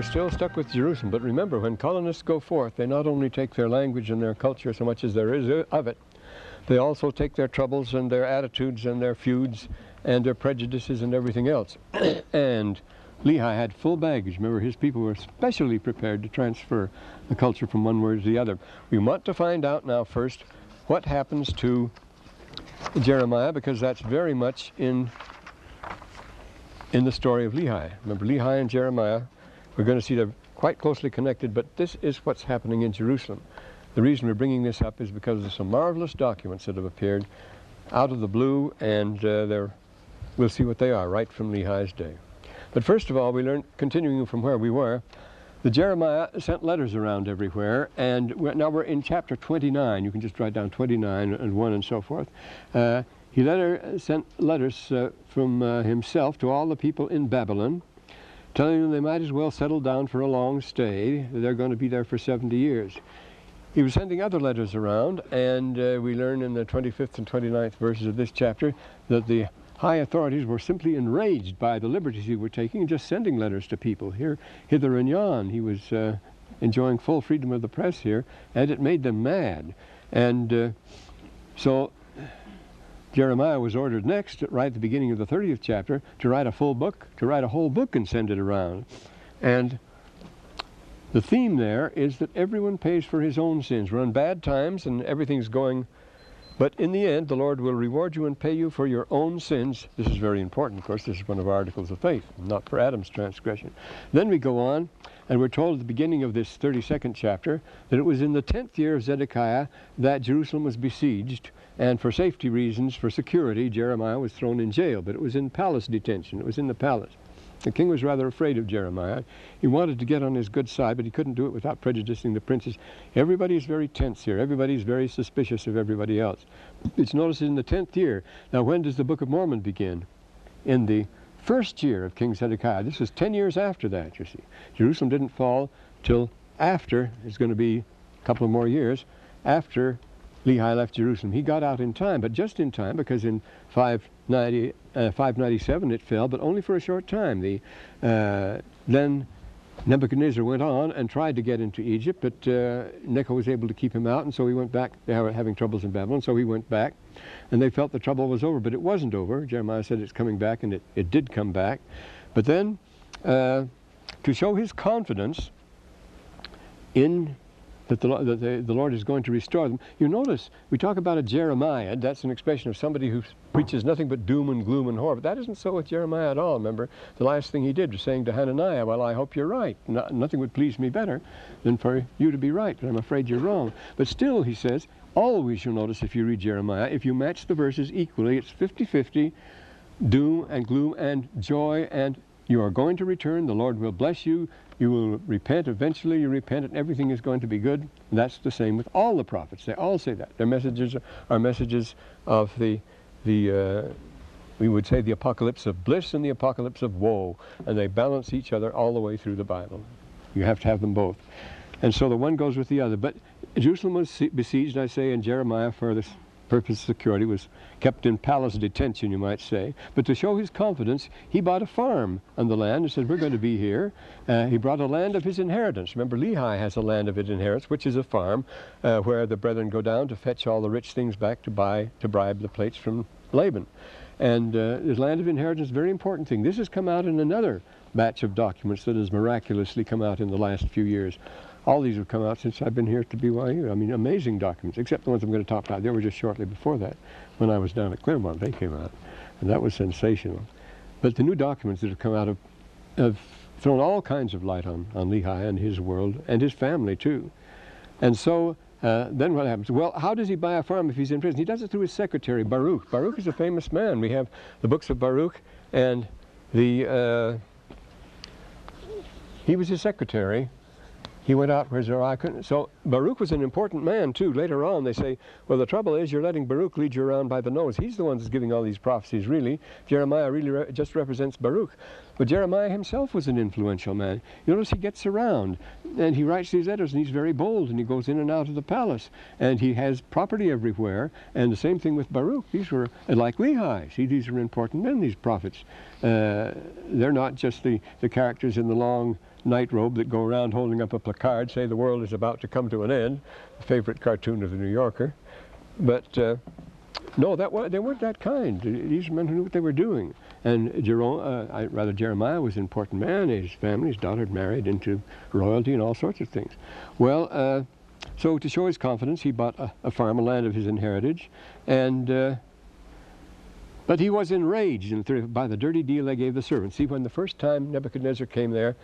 We're still stuck with Jerusalem, but remember, when colonists go forth, they not only take their language and their culture so much as there is uh, of it, they also take their troubles and their attitudes and their feuds and their prejudices and everything else. and Lehi had full baggage. Remember, his people were specially prepared to transfer the culture from one word to the other. We want to find out now first what happens to Jeremiah because that's very much in in the story of Lehi. Remember, Lehi and Jeremiah we're going to see they're quite closely connected, but this is what's happening in Jerusalem. The reason we're bringing this up is because of some marvelous documents that have appeared out of the blue, and uh, we'll see what they are right from Lehi's day. But first of all, we learn, continuing from where we were, the Jeremiah sent letters around everywhere, and we're, now we're in chapter 29. You can just write down 29 and 1 and so forth. Uh, he letter, sent letters uh, from uh, himself to all the people in Babylon, telling them they might as well settle down for a long stay. They're going to be there for 70 years. He was sending other letters around, and uh, we learn in the 25th and 29th verses of this chapter that the high authorities were simply enraged by the liberties he were taking and just sending letters to people here, hither and yon. He was uh, enjoying full freedom of the press here, and it made them mad. And uh, so Jeremiah was ordered next, right at the beginning of the 30th chapter, to write a full book, to write a whole book and send it around. And the theme there is that everyone pays for his own sins. We're in bad times and everything's going, but in the end, the Lord will reward you and pay you for your own sins. This is very important, of course. This is one of our articles of faith, not for Adam's transgression. Then we go on, and we're told at the beginning of this 32nd chapter that it was in the 10th year of Zedekiah that Jerusalem was besieged and for safety reasons, for security, Jeremiah was thrown in jail, but it was in palace detention. It was in the palace. The king was rather afraid of Jeremiah. He wanted to get on his good side, but he couldn't do it without prejudicing the princes. Everybody is very tense here. Everybody is very suspicious of everybody else. It's noticed in the 10th year. Now, when does the Book of Mormon begin? In the first year of King Zedekiah. This is 10 years after that, you see. Jerusalem didn't fall till after, it's going to be a couple of more years, after Lehi left Jerusalem. He got out in time, but just in time because in 590, uh, 597 it fell, but only for a short time. The, uh, then Nebuchadnezzar went on and tried to get into Egypt, but uh, Necho was able to keep him out, and so he went back. They were having troubles in Babylon, so he went back. And they felt the trouble was over, but it wasn't over. Jeremiah said it's coming back, and it, it did come back. But then, uh, to show his confidence in that, the, that the, Lord is going to restore them. You notice, we talk about a Jeremiah, that's an expression of somebody who preaches nothing but doom and gloom and horror. But that isn't so with Jeremiah at all. Remember, the last thing he did was saying to Hananiah, well, I hope you're right. No, nothing would please me better than for you to be right, but I'm afraid you're wrong. But still, he says, always you'll notice if you read Jeremiah, if you match the verses equally, it's 50-50, doom and gloom and joy and you are going to return. The Lord will bless you. You will repent. Eventually, you repent, and everything is going to be good. And that's the same with all the prophets. They all say that. Their messages are messages of the, the uh, we would say, the apocalypse of bliss and the apocalypse of woe. And they balance each other all the way through the Bible. You have to have them both. And so the one goes with the other. But Jerusalem was besieged, I say, in Jeremiah for this purpose of security, was kept in palace detention, you might say. But to show his confidence, he bought a farm on the land and said, we're going to be here. Uh, he brought a land of his inheritance. Remember, Lehi has a land of his inheritance, which is a farm uh, where the brethren go down to fetch all the rich things back to buy, to bribe the plates from Laban. And uh, his land of inheritance is a very important thing. This has come out in another batch of documents that has miraculously come out in the last few years. All these have come out since I've been here at the BYU. I mean, amazing documents, except the ones I'm going to talk about. They were just shortly before that, when I was down at Claremont. They came out, and that was sensational. But the new documents that have come out have, have thrown all kinds of light on, on Lehi and his world, and his family, too. And so uh, then what happens? Well, how does he buy a farm if he's in prison? He does it through his secretary, Baruch. Baruch is a famous man. We have the books of Baruch, and the uh, he was his secretary, he went out where Zariah couldn't. So Baruch was an important man too. Later on, they say, well, the trouble is you're letting Baruch lead you around by the nose. He's the one that's giving all these prophecies, really. Jeremiah really re just represents Baruch. But Jeremiah himself was an influential man. You notice he gets around, and he writes these letters, and he's very bold, and he goes in and out of the palace, and he has property everywhere. And the same thing with Baruch. These were like Lehi. See, these are important men, these prophets. Uh, they're not just the, the characters in the long night robe that go around holding up a placard, say the world is about to come to an end, a favorite cartoon of the New Yorker. But uh, no, that they weren't that kind. These men who knew what they were doing. And Jerome, uh, I, rather Jeremiah was an important man. His family, his daughter had married into royalty and all sorts of things. Well, uh, so to show his confidence, he bought a, a farm, a land of his inheritance, and uh, but he was enraged by the dirty deal they gave the servants. See, when the first time Nebuchadnezzar came there,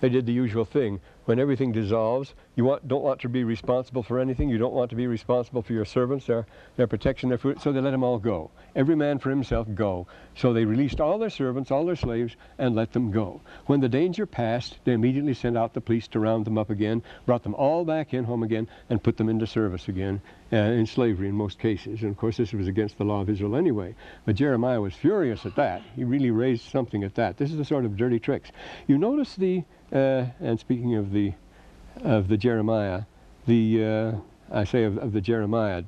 they did the usual thing. When everything dissolves, you want, don't want to be responsible for anything. You don't want to be responsible for your servants, their, their protection, their food. So they let them all go. Every man for himself go. So they released all their servants, all their slaves, and let them go. When the danger passed, they immediately sent out the police to round them up again, brought them all back in home again, and put them into service again uh, in slavery in most cases. And of course, this was against the law of Israel anyway. But Jeremiah was furious at that. He really raised something at that. This is the sort of dirty tricks. You notice the uh, and speaking of the of the Jeremiah, the uh, I say of, of, the Jeremiah,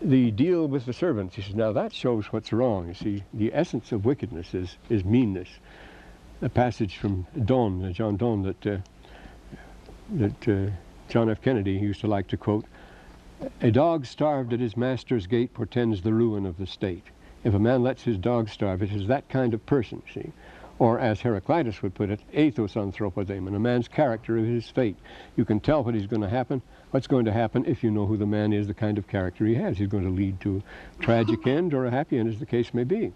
the deal with the servants. He says, now that shows what's wrong. You see, the essence of wickedness is is meanness. A passage from Donne, uh, John Donne, that uh, that uh, John F. Kennedy used to like to quote. A dog starved at his master's gate portends the ruin of the state. If a man lets his dog starve, it is that kind of person, see. Or, as Heraclitus would put it, ethos anthropodaemon, a man's character is his fate. You can tell what he's going to happen, what's going to happen if you know who the man is, the kind of character he has. He's going to lead to a tragic end or a happy end, as the case may be.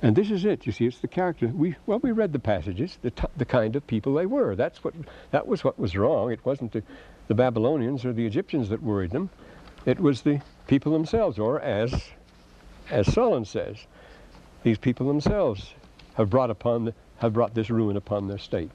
And this is it. You see, it's the character. We well, we read the passages, the, the kind of people they were. That's what that was what was wrong. It wasn't the, the Babylonians or the Egyptians that worried them. It was the people themselves, or as as Solon says, these people themselves have brought upon the, have brought this ruin upon their state.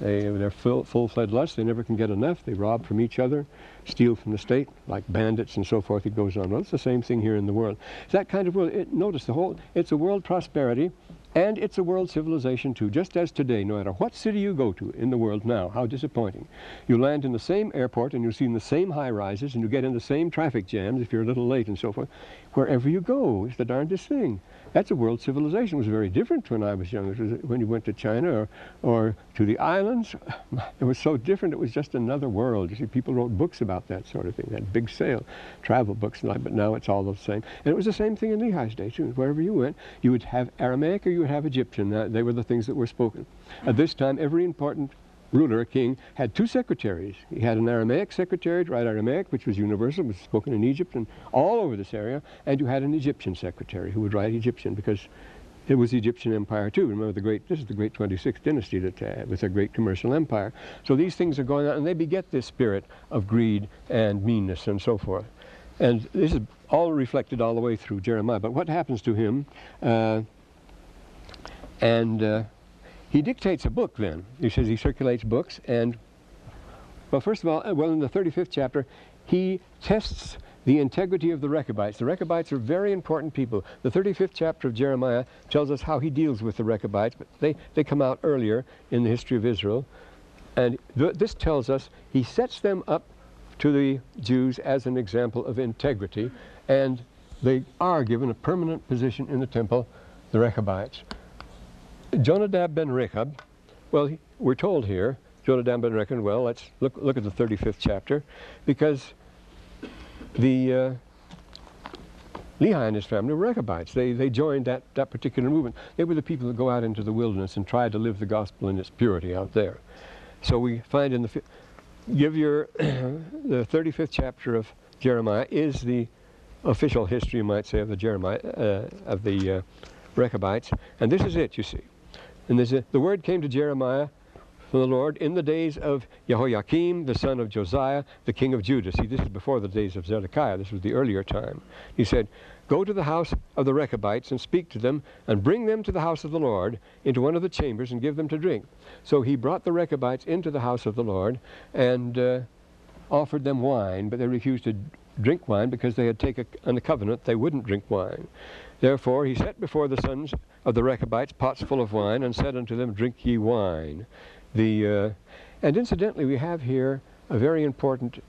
They, they're full, full-fledged lusts. They never can get enough. They rob from each other, steal from the state, like bandits and so forth. It goes on. Well, it's the same thing here in the world. It's that kind of world. It, notice the whole. It's a world prosperity, and it's a world civilization too. Just as today, no matter what city you go to in the world now, how disappointing. You land in the same airport, and you see the same high rises, and you get in the same traffic jams if you're a little late and so forth. Wherever you go, it's the darndest thing. That's a world civilization. It was very different when I was young. when you went to China or, or to the islands. It was so different. It was just another world. You see, people wrote books about that sort of thing, that big sale, travel books. And all, but now it's all the same. And it was the same thing in Lehi's day, too. Wherever you went, you would have Aramaic or you would have Egyptian. Uh, they were the things that were spoken. At this time, every important ruler, a king, had two secretaries. He had an Aramaic secretary to write Aramaic, which was universal, was spoken in Egypt and all over this area, and you had an Egyptian secretary who would write Egyptian because it was the Egyptian empire too. Remember the great, this is the great 26th dynasty that uh, was a great commercial empire. So these things are going on and they beget this spirit of greed and meanness and so forth. And this is all reflected all the way through Jeremiah. But what happens to him? Uh, and uh, he dictates a book then. He says he circulates books and, well, first of all, uh, well, in the 35th chapter, he tests the integrity of the Rechabites. The Rechabites are very important people. The 35th chapter of Jeremiah tells us how he deals with the Rechabites, but they, they come out earlier in the history of Israel. And th this tells us he sets them up to the Jews as an example of integrity, and they are given a permanent position in the temple, the Rechabites. Jonadab ben Rechab, well, we're told here, Jonadab ben Rechab, well, let's look, look at the 35th chapter, because the uh, Lehi and his family were Rechabites. They, they joined that, that particular movement. They were the people that go out into the wilderness and try to live the gospel in its purity out there. So we find in the, give your, the 35th chapter of Jeremiah is the official history, you might say, of the Jeremiah, uh, of the uh, Rechabites. And this is it, you see. And a, the word came to Jeremiah from the Lord in the days of Jehoiakim, the son of Josiah, the king of Judah. See, this is before the days of Zedekiah. This was the earlier time. He said, Go to the house of the Rechabites and speak to them, and bring them to the house of the Lord, into one of the chambers, and give them to drink. So he brought the Rechabites into the house of the Lord and uh, offered them wine, but they refused to drink wine because they had taken a covenant they wouldn't drink wine. Therefore he set before the sons of the Rechabites pots full of wine, and said unto them, Drink ye wine. The, uh, and incidentally, we have here a very important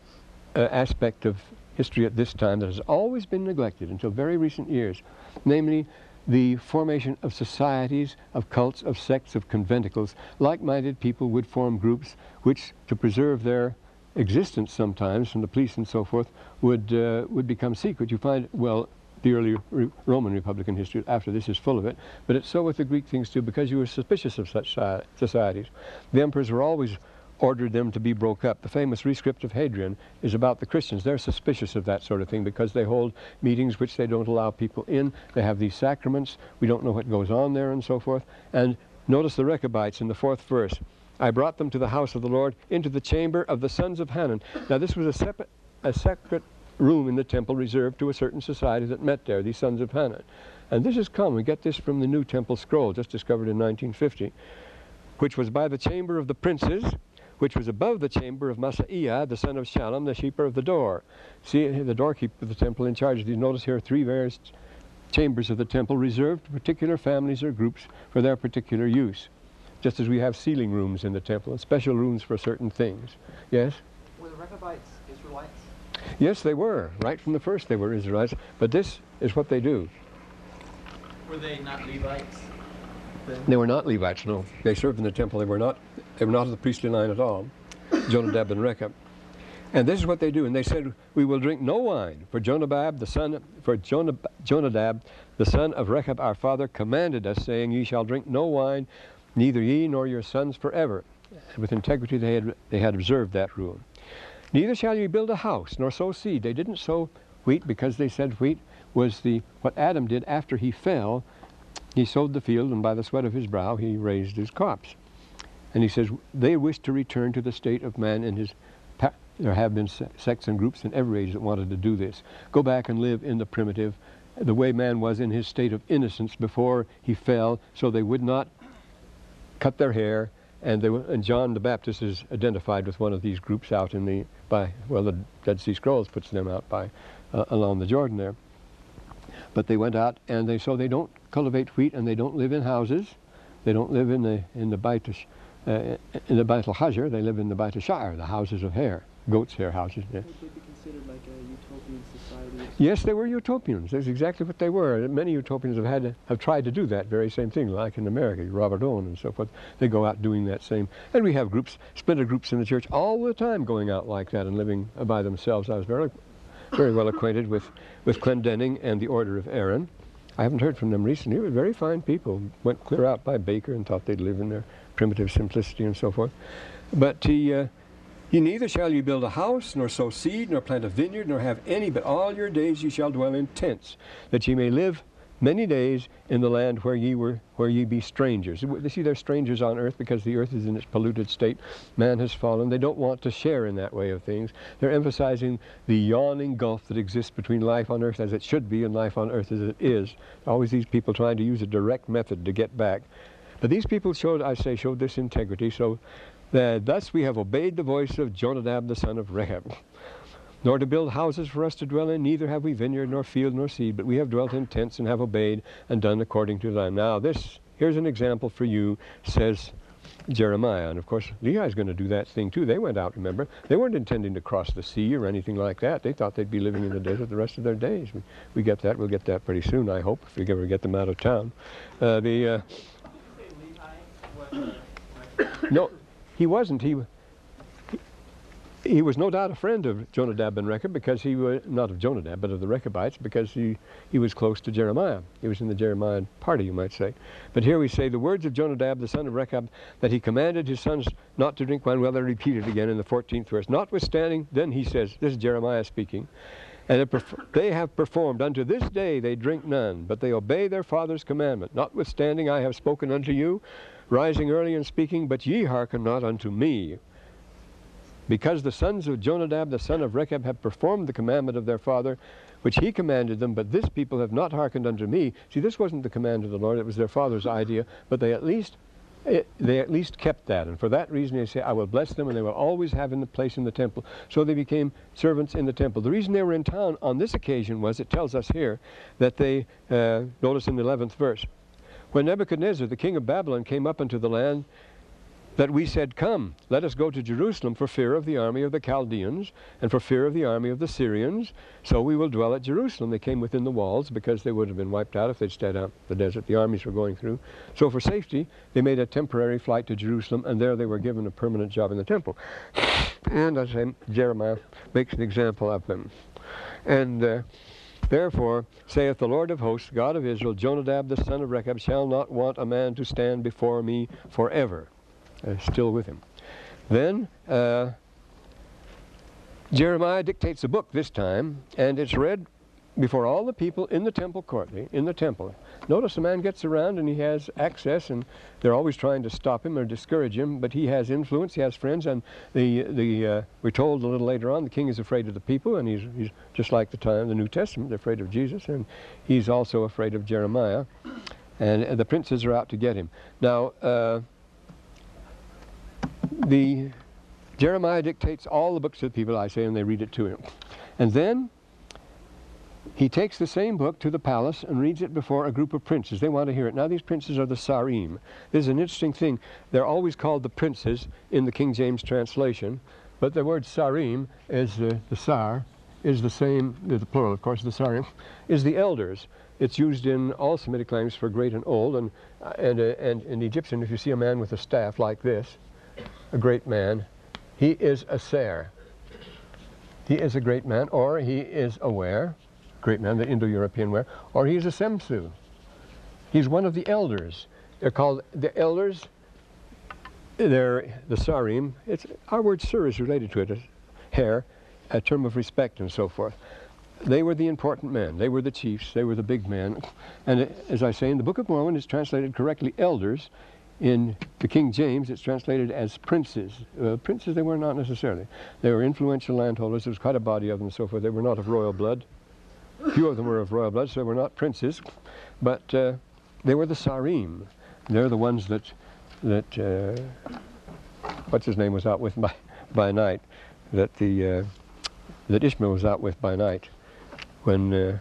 uh, aspect of history at this time that has always been neglected until very recent years, namely the formation of societies, of cults, of sects, of conventicles. Like-minded people would form groups which, to preserve their existence sometimes from the police and so forth, would, uh, would become secret. You find, well, the early Re Roman Republican history after this is full of it, but it's so with the Greek things too because you were suspicious of such societies. The emperors were always ordered them to be broke up. The famous rescript of Hadrian is about the Christians. They're suspicious of that sort of thing because they hold meetings which they don't allow people in. They have these sacraments. We don't know what goes on there and so forth. And notice the Rechabites in the fourth verse. I brought them to the house of the Lord, into the chamber of the sons of Hanan. Now this was a separate, a separate room in the temple reserved to a certain society that met there, these sons of Hanan. And this is common. We get this from the New Temple Scroll, just discovered in 1950, which was by the chamber of the princes, which was above the chamber of Maaseiah, the son of Shallum, the keeper of the door. See, the doorkeeper of the temple in charge. of You notice here three various chambers of the temple reserved to particular families or groups for their particular use. Just as we have sealing rooms in the temple and special rooms for certain things. Yes? Were the Rechabites Israelites? Yes, they were. Right from the first they were Israelites. But this is what they do. Were they not Levites? Then? They were not Levites, no. They served in the temple. They were not they were not of the priestly line at all, Jonadab and Rechab. And this is what they do. And they said, We will drink no wine, for Jonadab, the son, for Jonadab, the son of Rechab, our father, commanded us, saying, Ye shall drink no wine, neither ye nor your sons forever. And with integrity they had, they had observed that rule. Neither shall ye build a house, nor sow seed. They didn't sow wheat because they said wheat was the what Adam did after he fell. He sowed the field, and by the sweat of his brow he raised his crops. And he says, they wish to return to the state of man in his there have been sects and groups in every age that wanted to do this. Go back and live in the primitive, the way man was in his state of innocence before he fell, so they would not cut their hair. And, they, and John the Baptist is identified with one of these groups out in the, by, well, the Dead Sea Scrolls puts them out by, uh, along the Jordan there. But they went out, and they, so they don't cultivate wheat, and they don't live in houses. They don't live in the, in the Baitish uh, in the Beit al-Hajar, they live in the Beit al-Sha'ar, the houses of hair, goat's hair houses. Yeah. Would they be considered like a? Yes, they were utopians. That's exactly what they were. Many utopians have had have tried to do that very same thing, like in America, Robert Owen and so forth. They go out doing that same. And we have groups, splinter groups in the church all the time going out like that and living by themselves. I was very, very well acquainted with, with Glendenning and the Order of Aaron. I haven't heard from them recently. They were very fine people. Went clear out by Baker and thought they'd live in their primitive simplicity and so forth. But he, uh, ye neither shall you build a house, nor sow seed, nor plant a vineyard, nor have any, but all your days ye shall dwell in tents, that ye may live many days in the land where ye were where ye be strangers. You see, they're strangers on earth because the earth is in its polluted state. Man has fallen. They don't want to share in that way of things. They're emphasizing the yawning gulf that exists between life on earth as it should be and life on earth as it is. Always these people trying to use a direct method to get back. But these people showed, I say, showed this integrity, so that thus we have obeyed the voice of Jonadab the son of Rechab. Nor to build houses for us to dwell in, neither have we vineyard, nor field, nor seed, but we have dwelt in tents and have obeyed and done according to them. Now this, here's an example for you, says Jeremiah. And of course, Lehi's going to do that thing too. They went out, remember? They weren't intending to cross the sea or anything like that. They thought they'd be living in the desert the rest of their days. We, we get that. We'll get that pretty soon, I hope, if we ever get them out of town. Uh, the, uh, no, he wasn't. He, he, was no doubt a friend of Jonadab and Rechab because he was, not of Jonadab, but of the Rechabites because he, he was close to Jeremiah. He was in the Jeremiah party, you might say. But here we say the words of Jonadab, the son of Rechab, that he commanded his sons not to drink wine. Well, they're repeated again in the 14th verse. Notwithstanding, then he says, this is Jeremiah speaking, and they have performed unto this day they drink none, but they obey their father's commandment. Notwithstanding, I have spoken unto you, rising early and speaking, but ye hearken not unto me. Because the sons of Jonadab, the son of Rechab, have performed the commandment of their father, which he commanded them, but this people have not hearkened unto me. See, this wasn't the command of the Lord, it was their father's idea, but they at least it, they at least kept that, and for that reason they say, I will bless them, and they will always have in the place in the temple. So they became servants in the temple. The reason they were in town on this occasion was, it tells us here, that they, uh, notice in the 11th verse, when Nebuchadnezzar, the king of Babylon, came up into the land, that we said, Come, let us go to Jerusalem for fear of the army of the Chaldeans and for fear of the army of the Syrians. So we will dwell at Jerusalem. They came within the walls because they would have been wiped out if they'd stayed out the desert. The armies were going through. So for safety, they made a temporary flight to Jerusalem, and there they were given a permanent job in the temple. And I say, Jeremiah makes an example of them. And uh, Therefore, saith the Lord of hosts, God of Israel, Jonadab the son of Rechab shall not want a man to stand before me forever. Uh, still with him. Then uh, Jeremiah dictates a book this time, and it's read before all the people in the temple court, in the temple. Notice a man gets around and he has access, and they're always trying to stop him or discourage him, but he has influence, he has friends, and the the uh, we're told a little later on the king is afraid of the people, and he's he's just like the time the New Testament, they're afraid of Jesus, and he's also afraid of Jeremiah, and the princes are out to get him. Now, uh, the Jeremiah dictates all the books to the people, I say, and they read it to him, and then he takes the same book to the palace and reads it before a group of princes. They want to hear it. Now, these princes are the Sarim. This is an interesting thing. They're always called the princes in the King James translation, but the word Sarim is uh, the Sar, is the same, the plural, of course, the Sarim, is the elders. It's used in all Semitic languages for great and old, and, and, uh, and in Egyptian, if you see a man with a staff like this, a great man, he is a Ser. He is a great man, or he is aware great man, the Indo-European ware, or he's a Semsu. He's one of the elders. They're called the elders. They're the Sarim. It's, our word Sir is related to it, hair, a term of respect and so forth. They were the important men. They were the chiefs. They were the big men. And as I say, in the Book of Mormon, it's translated correctly elders. In the King James, it's translated as princes. Uh, princes, they were not necessarily. They were influential landholders. There was quite a body of them and so forth. They were not of royal blood. Few of them were of royal blood, so they were not princes, but uh, they were the Sarim. They're the ones that, that uh, what's his name was out with by, by night, that the uh, that Ishmael was out with by night, when uh,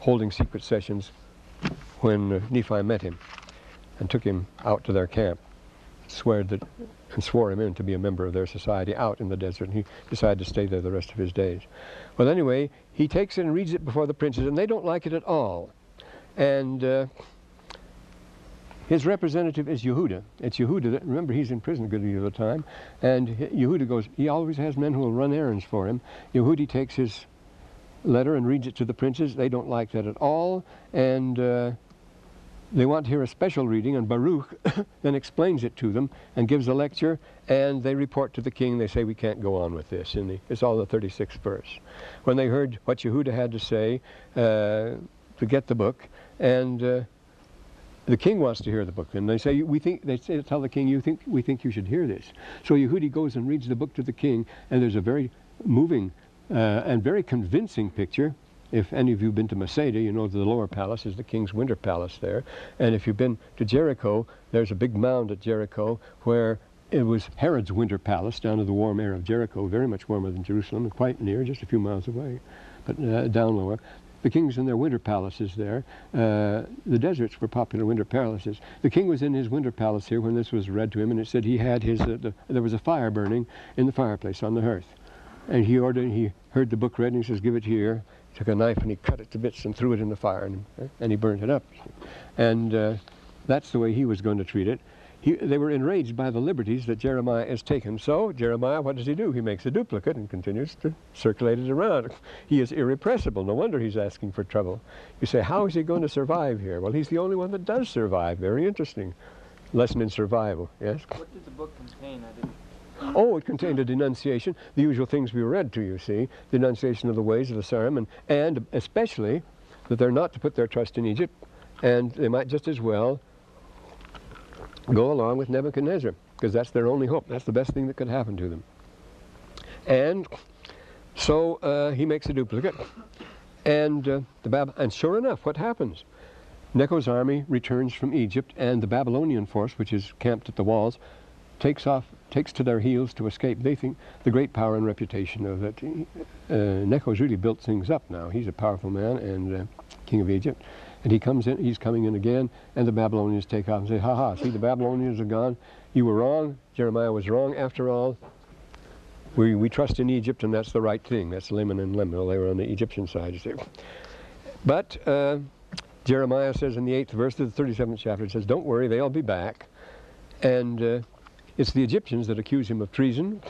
holding secret sessions, when uh, Nephi met him, and took him out to their camp, swear that and swore him in to be a member of their society out in the desert, and he decided to stay there the rest of his days. Well, anyway, he takes it and reads it before the princes, and they don't like it at all. And uh, his representative is Yehuda. It's Yehuda that, remember, he's in prison a good deal of the time. And Yehuda goes, he always has men who will run errands for him. Yehudi takes his letter and reads it to the princes. They don't like that at all. And uh, they want to hear a special reading, and Baruch then explains it to them and gives a lecture, and they report to the king. They say, we can't go on with this. In the, it's all the 36th verse. When they heard what Yehuda had to say, uh, to get the book, and uh, the king wants to hear the book, and they say, we think, they say, tell the king, you think, we think you should hear this. So Yehudi goes and reads the book to the king, and there's a very moving uh, and very convincing picture if any of you have been to Masada, you know the lower palace is the king's winter palace there. And if you've been to Jericho, there's a big mound at Jericho where it was Herod's winter palace down to the warm air of Jericho, very much warmer than Jerusalem, and quite near, just a few miles away, but uh, down lower. The kings in their winter palaces there. Uh, the deserts were popular winter palaces. The king was in his winter palace here when this was read to him, and it said he had his, uh, the, there was a fire burning in the fireplace on the hearth. And he ordered, he heard the book read, and he says, give it here took a knife and he cut it to bits and threw it in the fire and, and he burned it up. And uh, that's the way he was going to treat it. He, they were enraged by the liberties that Jeremiah has taken. So Jeremiah, what does he do? He makes a duplicate and continues to circulate it around. He is irrepressible. No wonder he's asking for trouble. You say, how is he going to survive here? Well, he's the only one that does survive. Very interesting. Lesson in survival, yes? What did the book contain? Oh, it contained a denunciation, the usual things we read to you, see, denunciation of the ways of the Sarim, and, and especially that they're not to put their trust in Egypt, and they might just as well go along with Nebuchadnezzar, because that's their only hope. That's the best thing that could happen to them. And so uh, he makes a duplicate, and uh, the Bab- and sure enough, what happens? Necho's army returns from Egypt, and the Babylonian force, which is camped at the walls, takes off, takes to their heels to escape. They think the great power and reputation of it. Uh, Necho's really built things up now. He's a powerful man and uh, king of Egypt. And he comes in, he's coming in again, and the Babylonians take off and say, ha ha, see, the Babylonians are gone. You were wrong. Jeremiah was wrong after all. We, we trust in Egypt, and that's the right thing. That's Laman and Lemuel. They were on the Egyptian side. But uh, Jeremiah says in the 8th verse of the 37th chapter, it says, Don't worry, they'll be back. And uh, it's the Egyptians that accuse him of treason.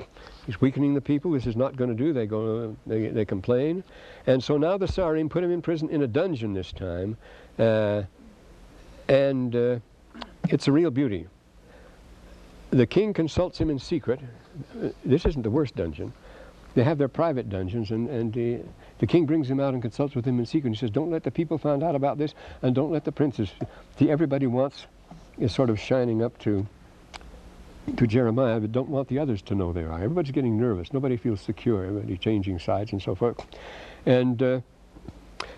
He's weakening the people. This is not going to do. They go. They, they complain, and so now the Sarim put him in prison in a dungeon this time, uh, and uh, it's a real beauty. The king consults him in secret. This isn't the worst dungeon. They have their private dungeons, and, and the, the king brings him out and consults with him in secret. He says, "Don't let the people find out about this, and don't let the princes." See, everybody wants is sort of shining up to to Jeremiah, but don't want the others to know they are. Everybody's getting nervous. Nobody feels secure. Everybody changing sides and so forth. And uh,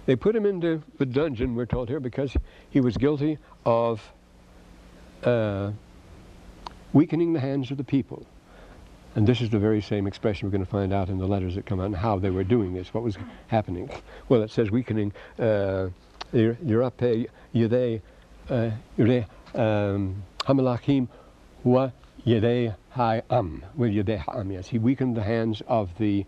they put him into the dungeon, we're told here, because he was guilty of uh, weakening the hands of the people. And this is the very same expression we're going to find out in the letters that come out and how they were doing this, what was happening. Well, it says weakening uh, Yirape Yudei Hamalachim wa Yedei Am, with Yedei Am, yes. He weakened the hands of the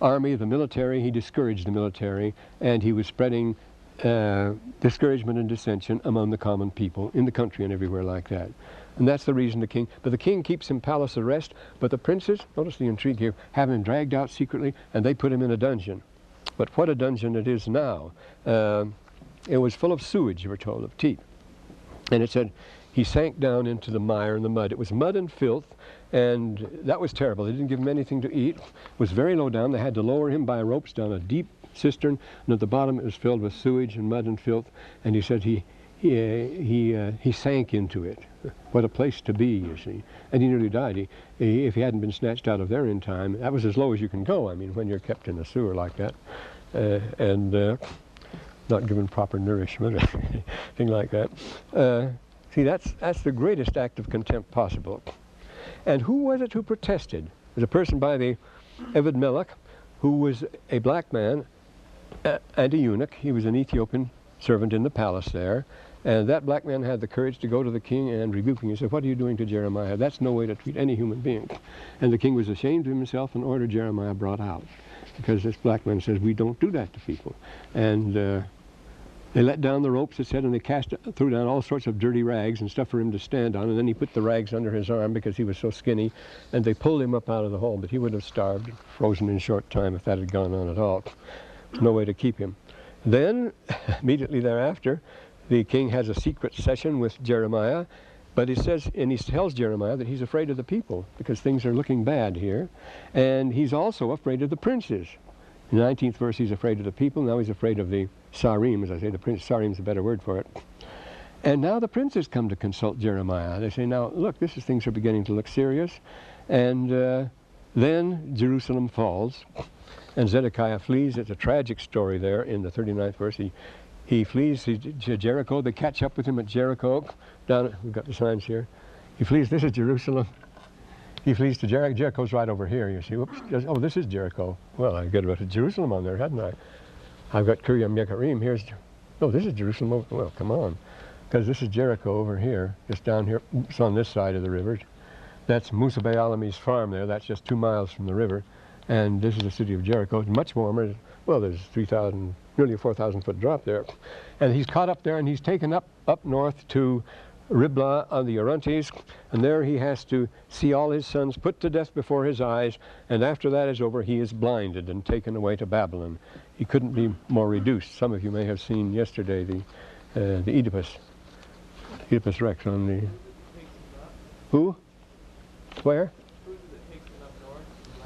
army, the military, he discouraged the military, and he was spreading uh, discouragement and dissension among the common people in the country and everywhere like that. And that's the reason the king, but the king keeps him palace arrest, but the princes, notice the intrigue here, have him dragged out secretly, and they put him in a dungeon. But what a dungeon it is now. Uh, it was full of sewage, we're told, of teeth. And it said, he sank down into the mire and the mud. It was mud and filth, and that was terrible. They didn't give him anything to eat. It was very low down. They had to lower him by ropes down a deep cistern, and at the bottom it was filled with sewage and mud and filth. And he said he he uh, he, uh, he sank into it. What a place to be, you see. And he nearly died. He, he, if he hadn't been snatched out of there in time, that was as low as you can go. I mean, when you're kept in a sewer like that, uh, and uh, not given proper nourishment or anything like that. See, that's, that's the greatest act of contempt possible. And who was it who protested? It was a person by the Ebed Melech, who was a black man uh, and a eunuch. He was an Ethiopian servant in the palace there. And that black man had the courage to go to the king and rebuke him. He said, what are you doing to Jeremiah? That's no way to treat any human being. And the king was ashamed of himself and ordered Jeremiah brought out. Because this black man says, we don't do that to people. And uh, they let down the ropes, it said, and they cast, threw down all sorts of dirty rags and stuff for him to stand on. And then he put the rags under his arm because he was so skinny. And they pulled him up out of the hole, but he would have starved, frozen in a short time if that had gone on at all. No way to keep him. Then, immediately thereafter, the king has a secret session with Jeremiah. But he says, and he tells Jeremiah that he's afraid of the people because things are looking bad here. And he's also afraid of the princes. In the 19th verse, he's afraid of the people. Now he's afraid of the Sarim, as I say, the prince, Sarim is a better word for it. And now the princes come to consult Jeremiah. They say, now, look, this is, things are beginning to look serious. And uh, then Jerusalem falls, and Zedekiah flees. It's a tragic story there in the 39th verse. He, he flees to Jericho. They catch up with him at Jericho. Down, we've got the signs here. He flees. This is Jerusalem. He flees to Jericho. Jericho's right over here, you see. Whoops. Oh, this is Jericho. Well, I got a bit of Jerusalem on there, hadn't I? I've got Kiryam Yekarim. Here's, oh, this is Jerusalem. Well, come on. Because this is Jericho over here, just down here. It's on this side of the river. That's Musa Bey Alami's farm there. That's just two miles from the river. And this is the city of Jericho. It's much warmer. Well, there's 3,000, nearly a 4,000 foot drop there. And he's caught up there and he's taken up, up north to Riblah on the Orontes, and there he has to see all his sons put to death before his eyes, and after that is over, he is blinded and taken away to Babylon. He couldn't be more reduced. Some of you may have seen yesterday the, uh, the Oedipus, Oedipus Rex on the... Who? Where?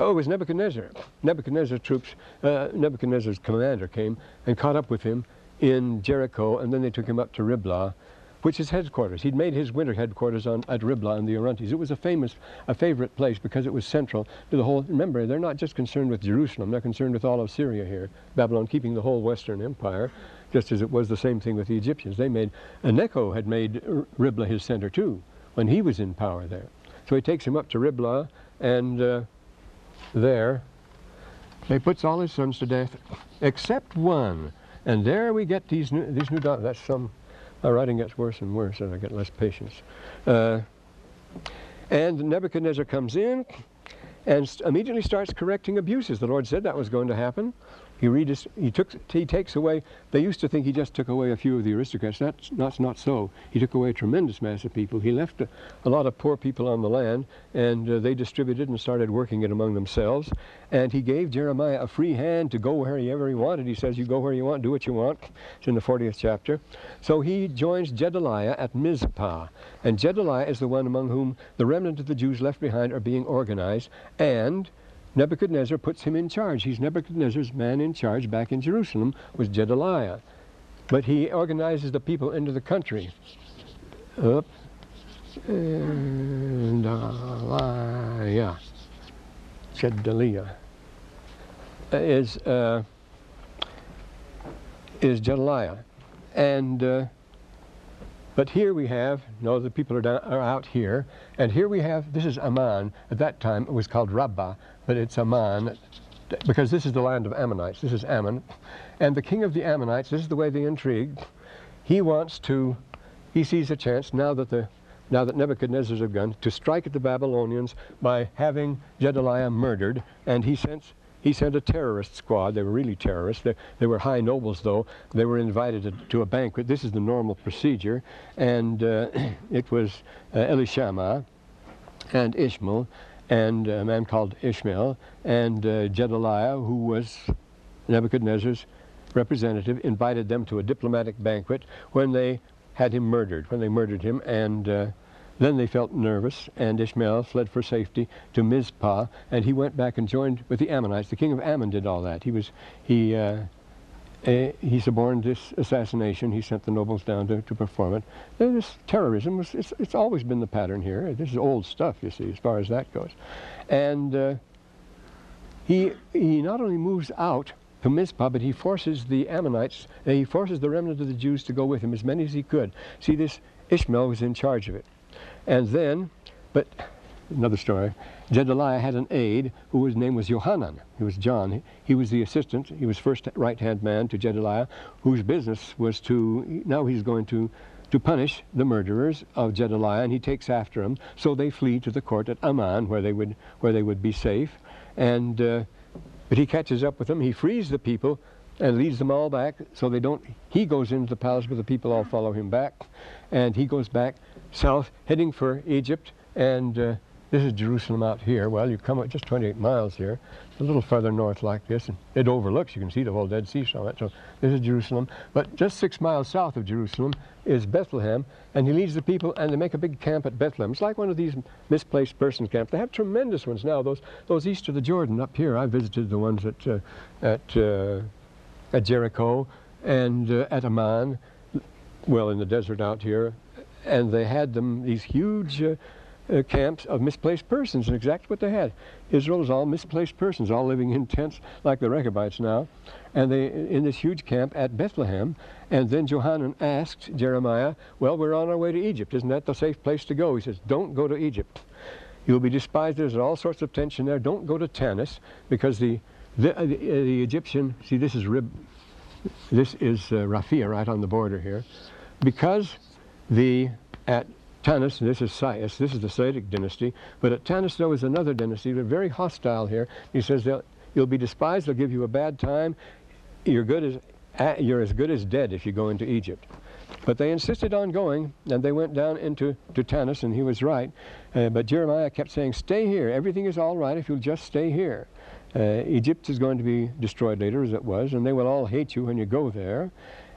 Oh, it was Nebuchadnezzar. Nebuchadnezzar's troops, uh, Nebuchadnezzar's commander came and caught up with him in Jericho, and then they took him up to Riblah, which is headquarters. He'd made his winter headquarters on, at Riblah in the Orontes. It was a famous, a favorite place because it was central to the whole, remember, they're not just concerned with Jerusalem, they're concerned with all of Syria here, Babylon keeping the whole Western Empire, just as it was the same thing with the Egyptians. They made, and Necho had made Ribla his center too, when he was in power there. So he takes him up to Ribla and uh, there, he puts all his sons to death, except one, And there we get these new, these new. That's some, my writing gets worse and worse and I get less patience. Uh, and Nebuchadnezzar comes in and immediately starts correcting abuses. The Lord said that was going to happen. He, redis- he, took, he takes away, they used to think he just took away a few of the aristocrats. That's, that's not so. He took away a tremendous mass of people. He left a, a lot of poor people on the land, and uh, they distributed and started working it among themselves. And he gave Jeremiah a free hand to go wherever he wanted. He says, You go where you want, do what you want. It's in the 40th chapter. So he joins Gedaliah at Mizpah. And Gedaliah is the one among whom the remnant of the Jews left behind are being organized. And Nebuchadnezzar puts him in charge. He's Nebuchadnezzar's man in charge back in Jerusalem was Gedaliah. But he organizes the people into the country. Up. And, yeah. Gedaliah is, uh, is Gedaliah. And, uh, but here we have, no, the people are, down, are out here, and here we have, this is Amman. At that time it was called Rabbah, but it's Amman, because this is the land of Ammonites. This is Ammon. And the king of the Ammonites, this is the way they intrigue, he wants to, he sees a chance now that the now that Nebuchadnezzar's gone to strike at the Babylonians by having Gedaliah murdered, and he sends he sent a terrorist squad. They were really terrorists. They, they were high nobles, though. They were invited to, to a banquet. This is the normal procedure. And uh, it was uh, Elishama and Ishmael and a man called Ishmael and uh, Gedaliah, who was Nebuchadnezzar's representative, invited them to a diplomatic banquet when they had him murdered, when they murdered him. And uh, then they felt nervous, and Ishmael fled for safety to Mizpah, and he went back and joined with the Ammonites. The king of Ammon did all that. He was he uh, uh, he suborned this assassination. He sent the nobles down to, to perform it. Uh, this terrorism was it's, it's always been the pattern here. This is old stuff, you see, as far as that goes. And uh, he he not only moves out to Mizpah, but he forces the Ammonites, he forces the remnant of the Jews to go with him, as many as he could. See, this Ishmael was in charge of it. And then, but another story, Gedaliah had an aide whose name was Johanan. He was John. He was the assistant. He was first right-hand man to Gedaliah, whose business was to, now he's going to, to punish the murderers of Gedaliah, and he takes after them. So they flee to the court at Amman, where they would, where they would be safe. And, uh, but he catches up with them. He frees the people and leads them all back so they don't, he goes into the palace, but the people all follow him back. And he goes back south, heading for Egypt, and uh, this is Jerusalem out here. Well, you come up just 28 miles here, a little further north like this, and it overlooks, you can see the whole Dead Sea from it. So this is Jerusalem. But just six miles south of Jerusalem is Bethlehem, and he leads the people, and they make a big camp at Bethlehem. It's like one of these misplaced persons camps. They have tremendous ones now. Those those east of the Jordan up here, I visited the ones at uh, at uh, at Jericho and uh, at Amman, well, in the desert out here, and they had them these huge uh, uh, camps of misplaced persons, and exactly what they had. Israel is all misplaced persons, all living in tents like the Rechabites now, and they in this huge camp at Bethlehem. And then Johanan asked Jeremiah, "Well, we're on our way to Egypt. Isn't that the safe place to go?" He says, "Don't go to Egypt. You'll be despised. There's all sorts of tension there. Don't go to Tanis because the the, uh, the, uh, the Egyptian. See, this is Rib. This is uh, Raphia right on the border here, because the at Tanis, this is Sais, this is the Saitic dynasty, but at Tanis there was another dynasty, they're very hostile here. He says you'll be despised, they'll give you a bad time, you're, good as, you're as good as dead if you go into Egypt. But they insisted on going, and they went down into to Tanis, and he was right. Uh, but Jeremiah kept saying, stay here, everything is all right if you'll just stay here. Uh, Egypt is going to be destroyed later, as it was, and they will all hate you when you go there.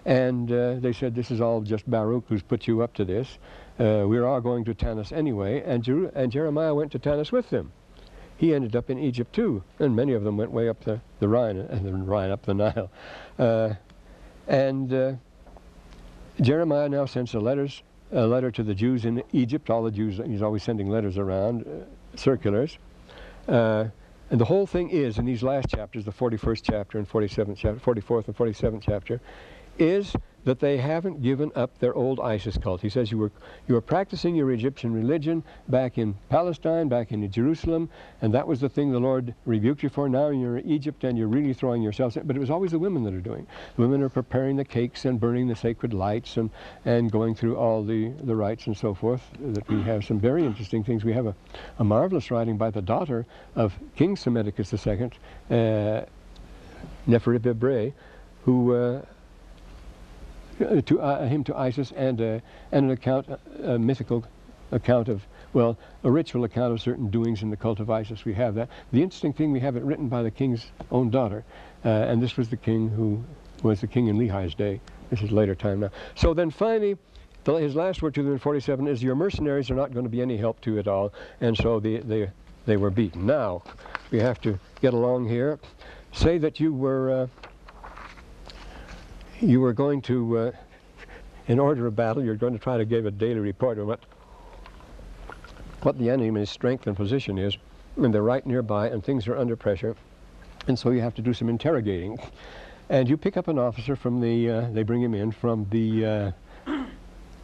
And uh, they said, this is all just Baruch who's put you up to this. Uh, we're all going to Tanis anyway. And, Jer and Jeremiah went to Tanis with them. He ended up in Egypt too. And many of them went way up the, the Rhine, and uh, the Rhine up the Nile. Uh, and uh, Jeremiah now sends a, letters, a letter to the Jews in Egypt. All the Jews, he's always sending letters around, circulars. And the whole thing is, in these last chapters, the 41st chapter and 47th chapter, 44th and 47th chapter, is that they haven't given up their old Isis cult. He says you were, you were practicing your Egyptian religion back in Palestine, back in Jerusalem, and that was the thing the Lord rebuked you for. Now you're in Egypt and you're really throwing yourselves in. But it was always the women that are doing. The women are preparing the cakes and burning the sacred lights and, and going through all the, the rites and so forth. That we have some very interesting things. We have a, a marvelous writing by the daughter of King Psammetichus II, uh, Neferibib who uh, to uh, him to Isis and, uh, and an account, a mythical account of, well, a ritual account of certain doings in the cult of Isis. We have that. The interesting thing, we have it written by the king's own daughter, uh, and this was the king who was the king in Lehi's day. This is later time now. So then finally, the, his last word to them in 47 is, your mercenaries are not going to be any help to you at all, and so they, they, they were beaten. Now, we have to get along here. Say that you were uh, you were going to, uh, in order of battle, you're going to try to give a daily report of what, what the enemy's strength and position is, and they're right nearby, and things are under pressure, and so you have to do some interrogating. And you pick up an officer from the, uh, they bring him in from the, uh,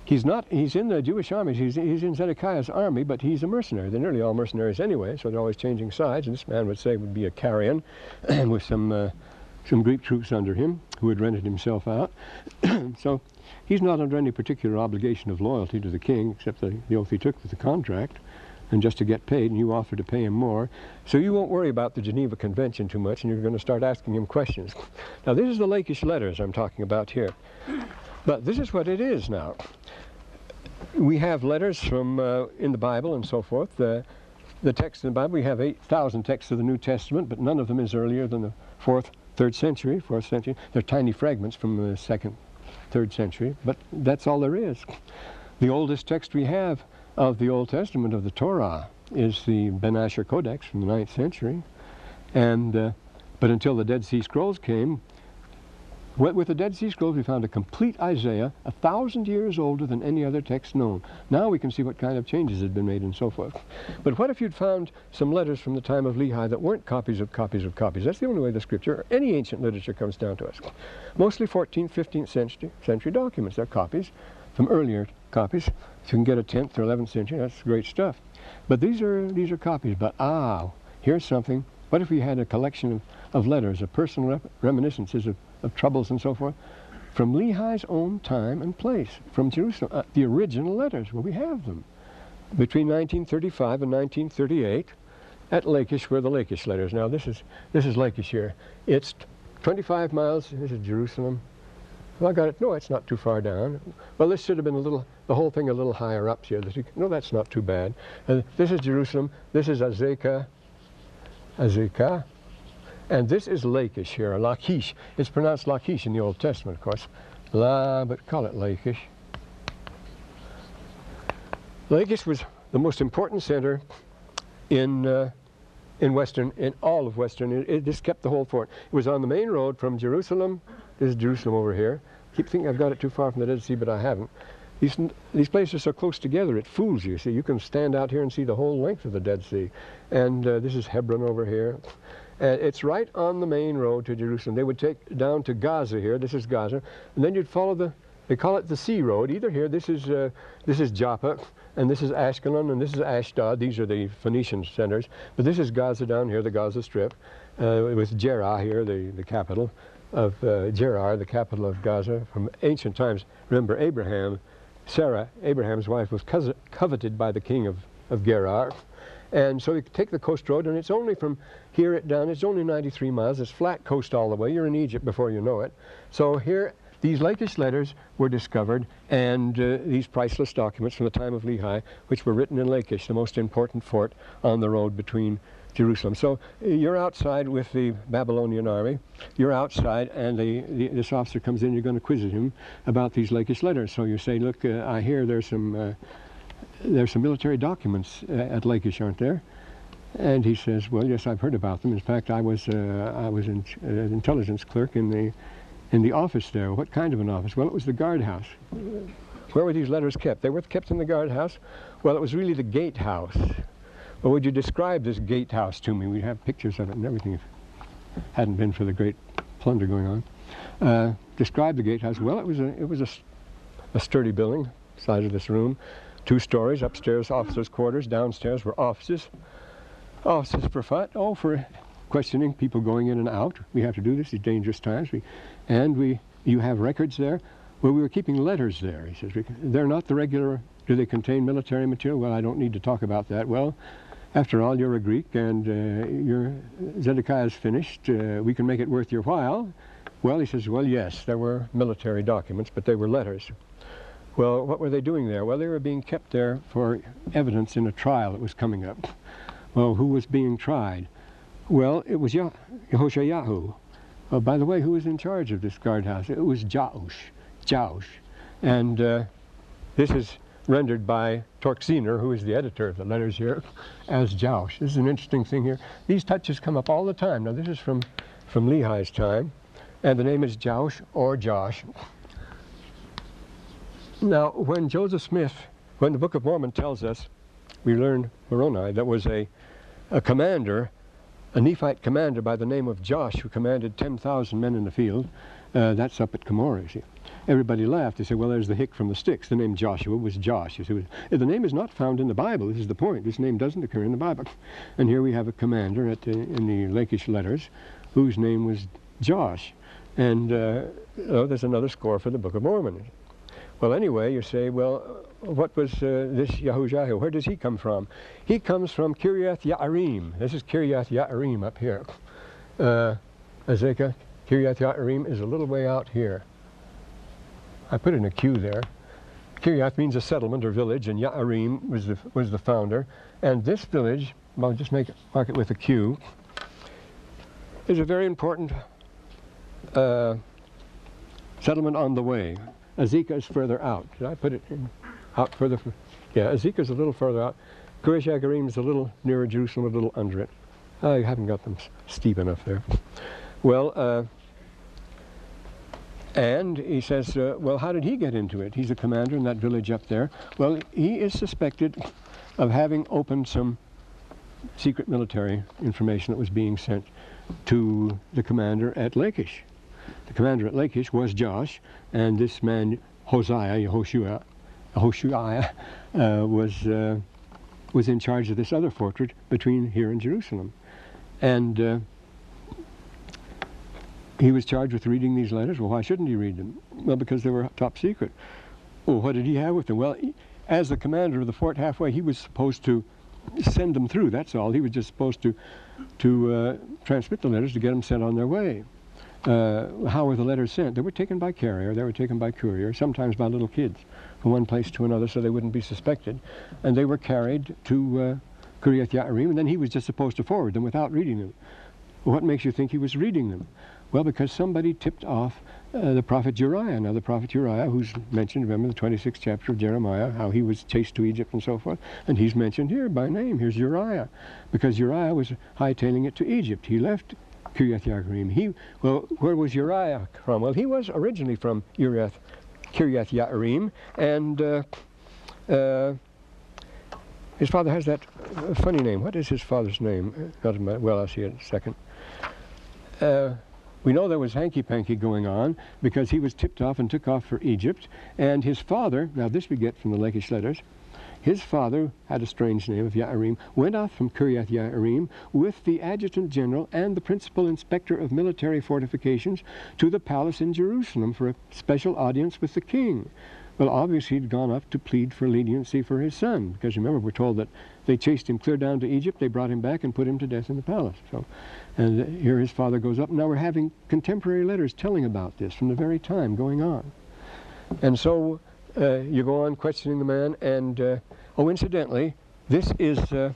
he's not, he's in the Jewish army, he's, he's in Zedekiah's army, but he's a mercenary. They're nearly all mercenaries anyway, so they're always changing sides, and this man would say would be a Carian with some uh, some Greek troops under him who had rented himself out. so he's not under any particular obligation of loyalty to the king except the, the oath he took with the contract and just to get paid, and you offer to pay him more. So you won't worry about the Geneva Convention too much, and you're going to start asking him questions. Now, this is the Lachish letters I'm talking about here. But this is what it is now. We have letters from uh, in the Bible and so forth. The, the text in the Bible, we have 8,000 texts of the New Testament, but none of them is earlier than the fourth third century, fourth century. They're tiny fragments from the second, third century, but that's all there is. The oldest text we have of the Old Testament, of the Torah, is the Ben Asher Codex from the ninth century. And, uh, but until the Dead Sea Scrolls came, with the Dead Sea Scrolls, we found a complete Isaiah, a thousand years older than any other text known. Now we can see what kind of changes had been made and so forth. But what if you'd found some letters from the time of Lehi that weren't copies of copies of copies? That's the only way the scripture, or any ancient literature, comes down to us. Mostly 14th, 15th century, century documents. They're copies from earlier copies. If you can get a 10th or 11th century, that's great stuff. But these are, these are copies. But ah, here's something. What if we had a collection of, of letters, of personal reminiscences of of troubles and so forth, from Lehi's own time and place, from Jerusalem, uh, the original letters, well, we have them. Between 1935 and 1938, at Lachish were the Lachish letters. Now, this is, this is Lachish here. It's 25 miles, this is Jerusalem. Well, I got it, no, it's not too far down. Well, this should have been a little, the whole thing a little higher up here. No, that's not too bad. And this is Jerusalem, this is Azekah, Azekah, and this is Lachish here, Lachish. It's pronounced Lachish in the Old Testament, of course. La, but call it Lachish. Lachish was the most important center in uh, in Western, in all of Western. It, it, just kept the whole fort. It was on the main road from Jerusalem. This is Jerusalem over here. keep thinking I've got it too far from the Dead Sea, but I haven't. These, these places are so close together, it fools you. See, you can stand out here and see the whole length of the Dead Sea. And uh, this is Hebron over here. And it's right on the main road to Jerusalem. They would take down to Gaza here. This is Gaza. And then you'd follow the, they call it the sea road. Either here, this is, uh, this is Joppa, and this is Ashkelon, and this is Ashdod. These are the Phoenician centers. But this is Gaza down here, the Gaza Strip, uh, with Gerar here, the, the capital of uh, Gerar, the capital of Gaza. From ancient times, remember Abraham, Sarah, Abraham's wife, was coveted by the king of, of Gerar. And so you take the coast road, and it's only from here it down, it's only 93 miles. It's flat coast all the way. You're in Egypt before you know it. So here, these Lachish letters were discovered, and uh, these priceless documents from the time of Lehi, which were written in Lachish, the most important fort on the road between Jerusalem. So you're outside with the Babylonian army. You're outside, and the, the, this officer comes in. You're going to quiz him about these Lachish letters. So you say, "Look, uh, I hear there's some uh, there's some military documents uh, at Lachish, aren't there? And he says, well, yes, I've heard about them. In fact, I was, uh, I was in, uh, an intelligence clerk in the, in the office there. What kind of an office? Well, it was the guardhouse. Where were these letters kept? They were kept in the guardhouse. Well, it was really the gatehouse. Well, would you describe this gatehouse to me? We'd have pictures of it and everything if it hadn't been for the great plunder going on. Uh, described the gatehouse. Well, it was a, it was a, a sturdy building, size of this room, two stories. Upstairs, officers' quarters. Downstairs were offices. Offices for what? Oh, for questioning people going in and out. We have to do this. These dangerous times. We, and we, you have records there. Well, we were keeping letters there. He says they're not the regular. Do they contain military material? Well, I don't need to talk about that. Well, after all, you're a Greek and uh, your Zedekiah's finished. Uh, we can make it worth your while. Well, he says, well, yes, there were military documents, but they were letters. Well, what were they doing there? Well, they were being kept there for evidence in a trial that was coming up. Well, who was being tried? Well, it was Yah Yehoshayahu. Uh, by the way, who was in charge of this guardhouse? It was Jaush. Jaush. And uh, this is rendered by Torczyner, who is the editor of the letters here, as Jaush. This is an interesting thing here. These touches come up all the time. Now, this is from, from Lehi's time, and the name is Jaush or Josh. Now, when Joseph Smith, when the Book of Mormon tells us, we learned Moroni, that was a, a commander, a Nephite commander by the name of Josh, who commanded 10,000 men in the field. Uh, that's up at Cumorah, see. Everybody laughed. They said, well, there's the hick from the sticks. The name Joshua was Josh. You see, the name is not found in the Bible. This is the point. This name doesn't occur in the Bible. And here we have a commander the, in the Lachish letters whose name was Josh. And uh, oh, there's another score for the Book of Mormon. Well, anyway, you say, well, what was uh, this Yahushua? Where does he come from? He comes from Kiryat Ya'arim. This is Kiryat Ya'arim up here. Uh, Azekah, Kiryat Ya'arim is a little way out here. I put in a Q there. Kiryat means a settlement or village, and Ya'arim was the, was the founder. And this village, I'll just make mark it with a Q, is a very important uh, settlement on the way. Azekah is further out. Did I put it out further? Yeah, is a little further out. Yagarim is a little nearer Jerusalem, a little under it. I haven't got them steep enough there. Well, uh, and he says, uh, well, how did he get into it? He's a commander in that village up there. Well, he is suspected of having opened some secret military information that was being sent to the commander at Lachish. The commander at Lachish was Josh, and this man, Hosea, Yehoshua, Yehoshua uh, was, uh, was in charge of this other fortress between here and Jerusalem. And uh, he was charged with reading these letters. Well, why shouldn't he read them? Well, because they were top secret. Well, what did he have with them? Well, he, as the commander of the fort halfway, he was supposed to send them through, that's all. He was just supposed to, to uh, transmit the letters to get them sent on their way. Uh, how were the letters sent? They were taken by carrier, they were taken by courier, sometimes by little kids, from one place to another so they wouldn't be suspected. And they were carried to uh, Kiryat Ya'arim, and then he was just supposed to forward them without reading them. What makes you think he was reading them? Well, because somebody tipped off uh, the prophet Uriah. Now, the prophet Uriah, who's mentioned, remember the 26th chapter of Jeremiah, how he was chased to Egypt and so forth, and he's mentioned here by name. Here's Uriah, because Uriah was hightailing it to Egypt. He left Kiryat Yarim. He, well, where was Uriah from? Well, he was originally from Uriah, Kiryat Yarim, and uh, uh, his father has that funny name. What is his father's name? Not my, well, I'll see it in a second. Uh, we know there was hanky-panky going on because he was tipped off and took off for Egypt. And his father, now this we get from the Lachish letters, his father had a strange name of Ya'arim, went off from Kiryat Ya'arim with the adjutant general and the principal inspector of military fortifications to the palace in Jerusalem for a special audience with the king. Well, obviously he'd gone up to plead for leniency for his son, because remember we're told that they chased him clear down to Egypt, they brought him back and put him to death in the palace. So, and here his father goes up. Now we're having contemporary letters telling about this from the very time going on. And so uh, you go on questioning the man, and uh, oh, incidentally, this is. Uh,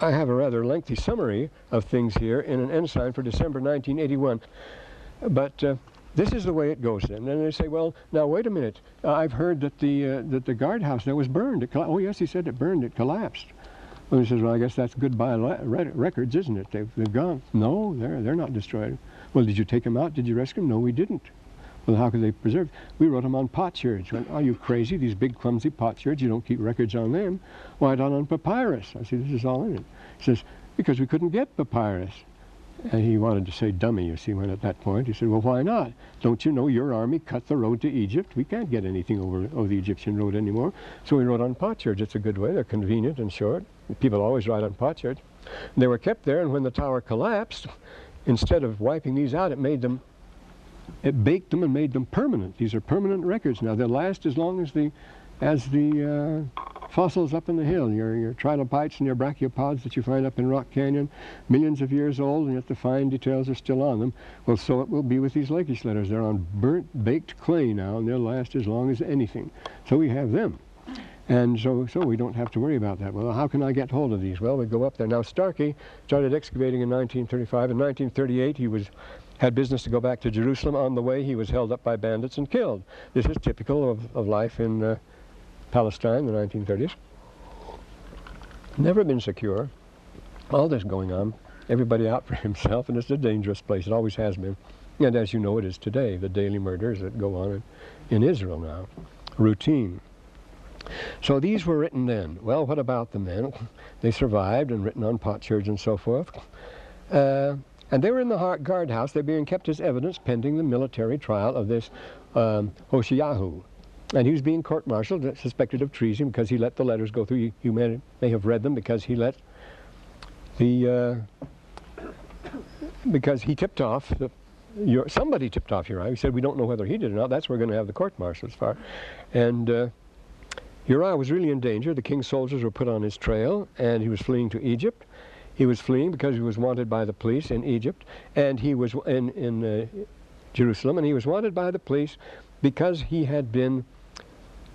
I have a rather lengthy summary of things here in an ensign for December 1981. But uh, this is the way it goes then. And they say, well, now wait a minute. Uh, I've heard that the uh, that the guardhouse there was burned. Oh yes, he said it burned. It collapsed. Well, he says, well, I guess that's goodbye records, isn't it? They've, they've gone. No, they're they're not destroyed. Well, did you take them out? Did you rescue them? No, we didn't. Well, how could they preserve? We wrote them on potsherds. Went, are you crazy? These big, clumsy potsherds, you don't keep records on them. Why not on papyrus? I said, this is all in it. He says, because we couldn't get papyrus. And he wanted to say dummy, you see, when at that point. He said, well, why not? Don't you know your army cut the road to Egypt? We can't get anything over, over the Egyptian road anymore. So we rode on potsherds. It's a good way. They're convenient and short. People always ride on potsherds. They were kept there, and when the tower collapsed, instead of wiping these out, it made them, it baked them and made them permanent. These are permanent records now. They'll last as long as the, as the uh, fossils up in the hill, your, your trilobites and your brachiopods that you find up in Rock Canyon, millions of years old, and yet the fine details are still on them. Well, so it will be with these Lakish letters. They're on burnt, baked clay now, and they'll last as long as anything. So we have them. And so, so we don't have to worry about that. Well, how can I get hold of these? Well, we go up there. Now, Starkey started excavating in 1935. In 1938, he was had business to go back to Jerusalem. On the way, he was held up by bandits and killed. This is typical of, of life in uh, Palestine, the 1930s. Never been secure. All this going on. Everybody out for himself, and it's a dangerous place. It always has been. And as you know, it is today. The daily murders that go on in, in Israel now. Routine. So these were written then. Well, what about them then? They survived and written on potsherds and so forth. Uh, and they were in the guardhouse. They're being kept as evidence pending the military trial of this um, Hoshiyahu. And he was being court-martialed, suspected of treason because he let the letters go through. You, you may, may, have read them because he let the, uh, because he tipped off, the, your, somebody tipped off Uriah. He said, we don't know whether he did or not. That's where we're going to have the court-martial as far. And uh, Uriah was really in danger. The king's soldiers were put on his trail, and he was fleeing to Egypt. He was fleeing because he was wanted by the police in Egypt, and he was in, in uh, Jerusalem, and he was wanted by the police because he had been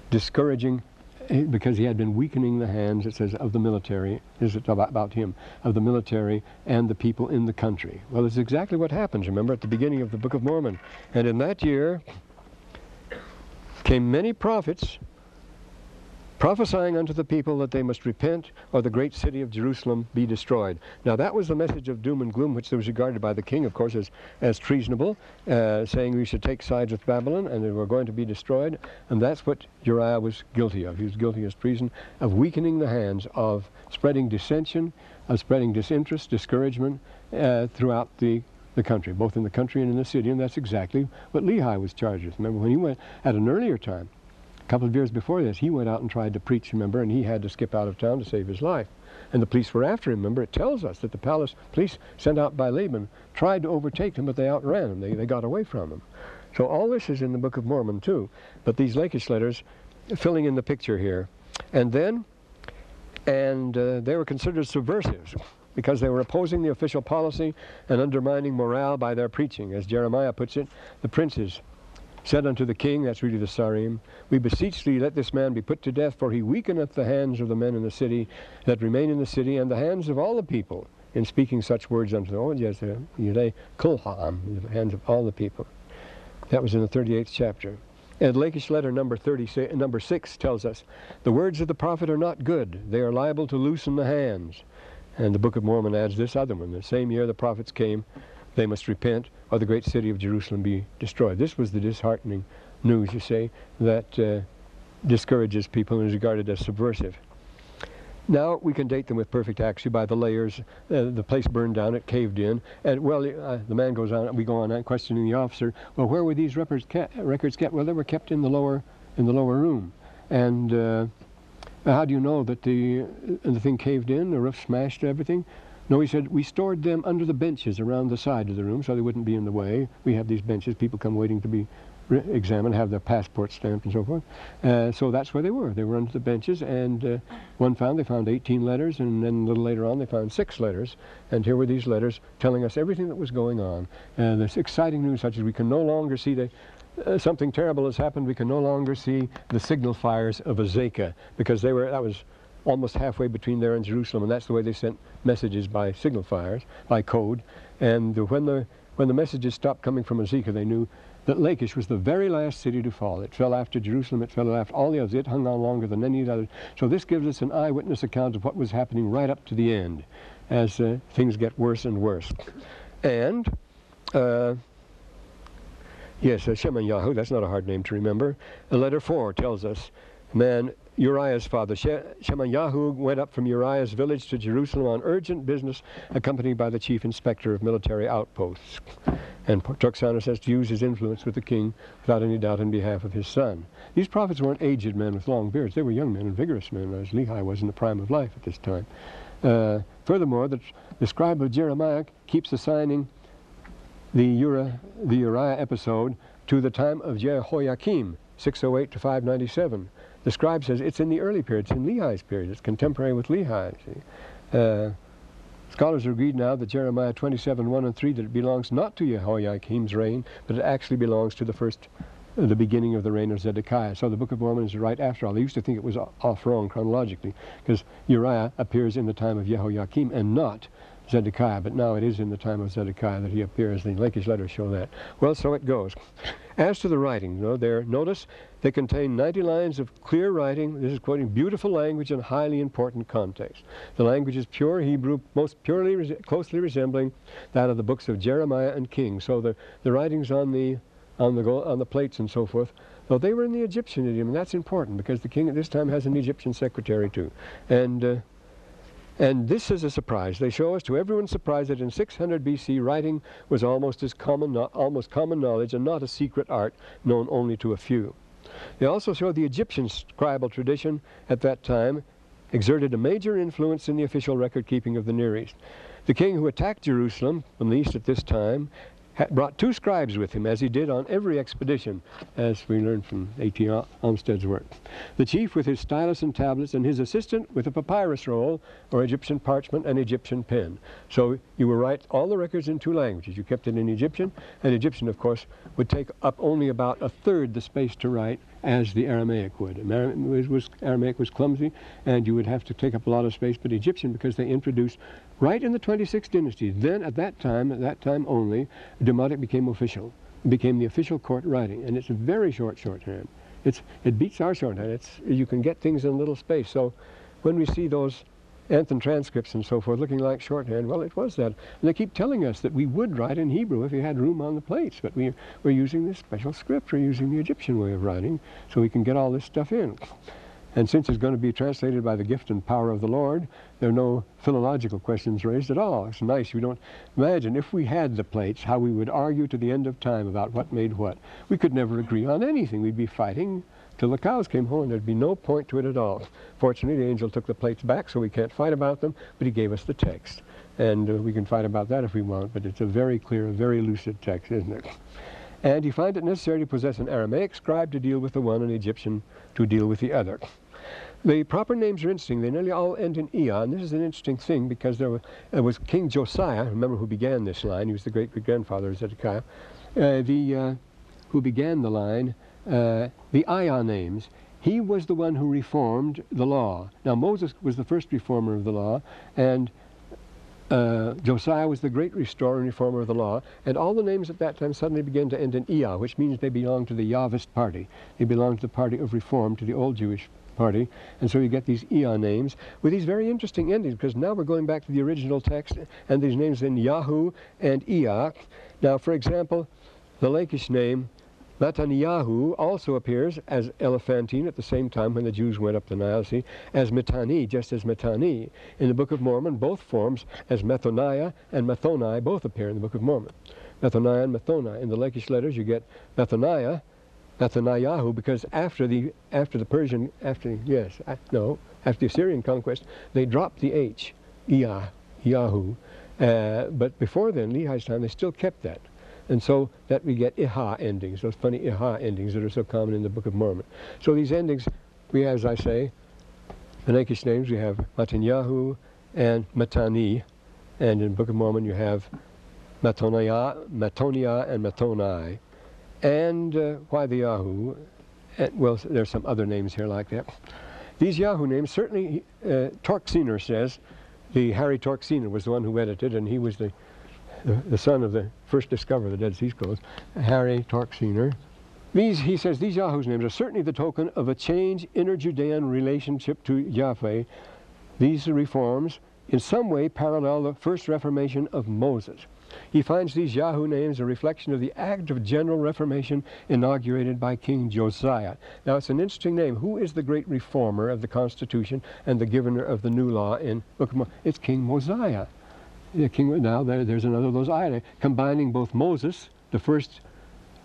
discouraging because he had been weakening the hands, it says, of the military, is it about, about him, of the military and the people in the country. Well, it's exactly what happens, remember, at the beginning of the Book of Mormon. And in that year came many prophets prophesying unto the people that they must repent or the great city of Jerusalem be destroyed. Now that was the message of doom and gloom which was regarded by the king, of course, as, as treasonable, uh, saying we should take sides with Babylon and they were going to be destroyed. And that's what Uriah was guilty of. He was guilty as treason of weakening the hands of spreading dissension, of spreading disinterest, discouragement uh, throughout the the country, both in the country and in the city, and that's exactly what Lehi was charged with. Remember, when he went at an earlier time, a couple of years before this, he went out and tried to preach, remember, and he had to skip out of town to save his life. And the police were after him, remember, it tells us that the palace police sent out by Laban tried to overtake him, but they outran him. They, they got away from him. So all this is in the Book of Mormon, too. But these Lakish letters filling in the picture here. And then, and uh, they were considered subversives because they were opposing the official policy and undermining morale by their preaching. As Jeremiah puts it, the princes said unto the king, that's really the Sarim, We beseech thee, let this man be put to death, for he weakeneth the hands of the men in the city that remain in the city, and the hands of all the people, in speaking such words unto them. Oh, yes, Yudei Kulham, the hands of all the people. That was in the 38th chapter. And Lakish letter number 30, number 6 tells us, The words of the prophet are not good. They are liable to loosen the hands. And the Book of Mormon adds this other one. The same year the prophets came, they must repent, or the great city of Jerusalem be destroyed. This was the disheartening news, you say, that uh, discourages people and is regarded as subversive. Now we can date them with perfect accuracy by the layers. Uh, the place burned down, it caved in, and well, uh, the man goes on. We go on questioning the officer. Well, where were these records kept? Records kept? Well, they were kept in the lower in the lower room. And uh, how do you know that the the thing caved in? The roof smashed, everything. No, he said, we stored them under the benches around the side of the room so they wouldn't be in the way. We have these benches, people come waiting to be examined, have their passport stamped and so forth. Uh, so that's where they were. They were under the benches, and uh, one found, they found 18 letters, and then a little later on they found six letters. And here were these letters telling us everything that was going on. And this exciting news such as we can no longer see the, uh, something terrible has happened. We can no longer see the signal fires of Azekah because they were, that was almost halfway between there and Jerusalem, and that's the way they sent messages by signal fires, by code. And when the when the messages stopped coming from Azekah, they knew that Lachish was the very last city to fall. It fell after Jerusalem, it fell after all the others. It hung on longer than any of the others. So this gives us an eyewitness account of what was happening right up to the end as uh, things get worse and worse. And, uh, yes, uh, Sheman Yahu, that's not a hard name to remember. letter 4 tells us, man Uriah's father. She- Shemayahu went up from Uriah's village to Jerusalem on urgent business, accompanied by the chief inspector of military outposts. And Turkson says to use his influence with the king without any doubt in behalf of his son. These prophets weren't aged men with long beards. They were young men and vigorous men, as Lehi was in the prime of life at this time. Uh, furthermore, the, the scribe of Jeremiah keeps assigning the, Uriah, the Uriah episode to the time of Jehoiakim, 608 to 597. The scribe says it's in the early period, it's in Lehi's period, it's contemporary with Lehi. Uh, scholars are agreed now that Jeremiah 27, 1 and 3, that it belongs not to Jehoiakim's reign, but it actually belongs to the first, uh, the beginning of the reign of Zedekiah. So the Book of Mormon is right after all. They used to think it was off wrong chronologically, because Uriah appears in the time of Jehoiakim and not Zedekiah, but now it is in the time of Zedekiah that he appears. The Lakish letters show that. Well, so it goes. As to the writing, you know, there, notice they contain 90 lines of clear writing. This is quoting beautiful language and highly important context. The language is pure Hebrew, most purely res closely resembling that of the books of Jeremiah and King. So the, the writings on the on the on the plates and so forth Though they were in the Egyptian idiom, and that's important because the king at this time has an Egyptian secretary too. And uh, and this is a surprise. They show us to everyone's surprise that in 600 BC, writing was almost as common, almost common knowledge and not a secret art known only to a few. They also show the Egyptian scribal tradition at that time exerted a major influence in the official record keeping of the Near East. The king who attacked Jerusalem from the east at this time brought two scribes with him, as he did on every expedition, as we learned from A.T. Olmstead's work. The chief with his stylus and tablets, and his assistant with a papyrus roll, or Egyptian parchment and Egyptian pen. So you would write all the records in two languages. You kept it in Egyptian, and Egyptian, of course, would take up only about a third the space to write as the Aramaic would. Aramaic was, Aramaic was clumsy, and you would have to take up a lot of space, but Egyptian, because they introduced right in the 26th dynasty, then at that time, at that time only, Demotic became official, became the official court writing, and it's a very short shorthand. It's, it beats our shorthand. It's, you can get things in little space. So when we see those Anthon transcripts and so forth looking like shorthand. Well, it was that. And they keep telling us that we would write in Hebrew if we had room on the plates, but we, we're using this special script. We're using the Egyptian way of writing so we can get all this stuff in. And since it's going to be translated by the gift and power of the Lord, there are no philological questions raised at all. It's nice. We don't imagine if we had the plates, how we would argue to the end of time about what made what. We could never agree on anything. We'd be fighting till the cows came home. There'd be no point to it at all. Fortunately, the angel took the plates back, so we can't fight about them, but he gave us the text. And uh, we can fight about that if we want, but it's a very clear, very lucid text, isn't it? And he finds it necessary to possess an Aramaic scribe to deal with the one and Egyptian to deal with the other. The proper names are interesting. They nearly all end in and this is an interesting thing because there was, was King Josiah, remember who began this line, he was the great-great-grandfather of Zedekiah, uh, the, uh, who began the line, uh, the Ayah names, he was the one who reformed the law. Now, Moses was the first reformer of the law, and uh, Josiah was the great restorer and reformer of the law, and all the names at that time suddenly began to end in Ea, which means they belong to the Yahvist party. They belong to the party of reform, to the old Jewish party, and so you get these Ea names with these very interesting endings, because now we're going back to the original text, and these names in Yahu and Ea. Now, for example, the Lakish name Matanyahu also appears as Elephantine at the same time when the Jews went up the Nile Sea, as Metani, just as Metani. In the Book of Mormon, both forms, as Mathonihah and Mathoni, both appear in the Book of Mormon. Mathonihah and Mathoni. In the Lakish letters, you get Methoniah, Methoniahu, because after the after the Persian, after yes, no, after the Assyrian conquest, they dropped the H, Iyah, Yahoo. Uh, but before then, Lehi's time, they still kept that. And so that we get Iha endings, those funny Iha endings that are so common in the Book of Mormon. So these endings, we have, as I say, the Lachish names, we have Matanyahu and Matani. And in Book of Mormon, you have Matonia, Matonia and Matonai. And uh, why the Yahoo? And, well, there's some other names here like that. These Yahoo names, certainly, uh, Torczyner says, the Harry Torczyner was the one who edited, and he was the the, the son of the first discoverer of the Dead Sea Scrolls, Harry Torczyner. These, he says, these Yahweh's names are certainly the token of a change in Judean relationship to Yahweh. These reforms in some way parallel the first reformation of Moses. he finds these Yahoo names a reflection of the act of general reformation inaugurated by King Josiah. Now, it's an interesting name. Who is the great reformer of the Constitution and the giver of the new law in Book It's King Mosiah. The king, now, there, there's another of those items, combining both Moses, the first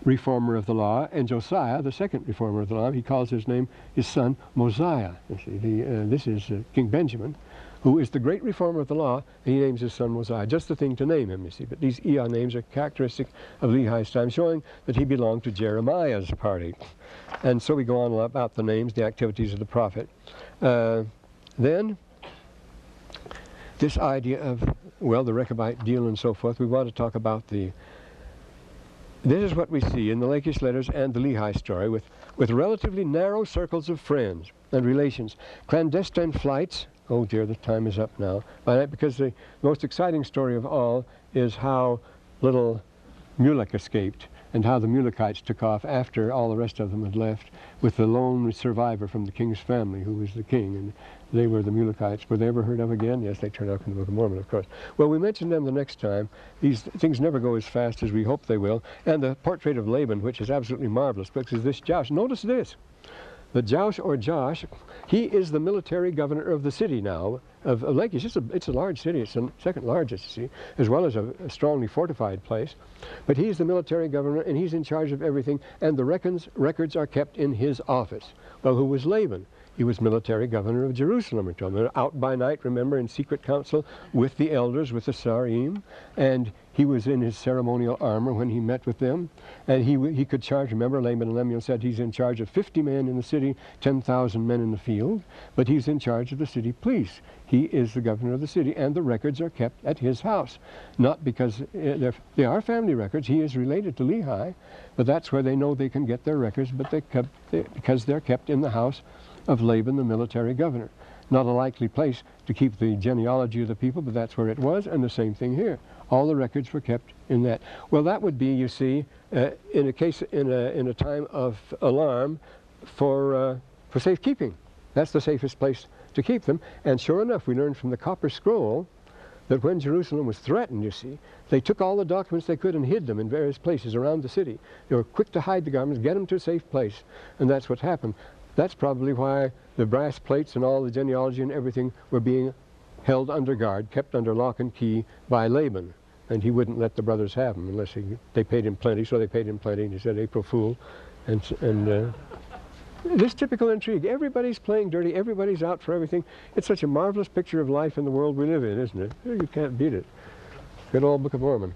reformer of the law, and Josiah, the second reformer of the law. He calls his name, his son, Mosiah. See, the, uh, this is uh, King Benjamin, who is the great reformer of the law, and he names his son Mosiah. Just the thing to name him, you see. But these Eon names are characteristic of Lehi's time, showing that he belonged to Jeremiah's party. And so we go on about the names, the activities of the prophet. Uh, then, this idea of, well, the Rechabite deal and so forth, we want to talk about the this is what we see in the Lachish letters and the Lehi story with, with relatively narrow circles of friends and relations. Clandestine flights, oh dear, the time is up now, because the most exciting story of all is how little Mulek escaped and how the Mulekites took off after all the rest of them had left with the lone survivor from the king's family who was the king. And they were the Mulekites. Were they ever heard of again? Yes, they turned up in the Book of Mormon, of course. Well, we mention them the next time. These things never go as fast as we hope they will. And the portrait of Laban, which is absolutely marvelous, because this Josh, notice this. The Josh or Josh, he is the military governor of the city now of, of Lachish. It's a, it's a large city. It's the second largest, see, as well as a, a, strongly fortified place. But he's the military governor, and he's in charge of everything, and the records, records are kept in his office. Well, who was Laban? He was military governor of Jerusalem, we're told. Out by night, remember, in secret council with the elders, with the Sarim, and he was in his ceremonial armor when he met with them, and he, he could charge, remember, Laman and Lemuel said he's in charge of 50 men in the city, 10,000 men in the field, but he's in charge of the city police. He is the governor of the city, and the records are kept at his house. Not because uh, they are family records. He is related to Lehi, but that's where they know they can get their records, but they kept, they, because they're kept in the house of Laban, the military governor. Not a likely place to keep the genealogy of the people, but that's where it was, and the same thing here. All the records were kept in that. Well, that would be, you see, uh, in a case, in a, in a time of alarm for, uh, for safekeeping. That's the safest place to keep them. And sure enough, we learned from the Copper Scroll that when Jerusalem was threatened, you see, they took all the documents they could and hid them in various places around the city. They were quick to hide the garments, get them to a safe place, and that's what happened. That's probably why the brass plates and all the genealogy and everything were being held under guard, kept under lock and key by Laban. And he wouldn't let the brothers have them unless he, they paid him plenty, so they paid him plenty, and he said, April Fool. And, and uh, this typical intrigue. Everybody's playing dirty. Everybody's out for everything. It's such a marvelous picture of life in the world we live in, isn't it? You can't beat it. Good old Book of Mormon.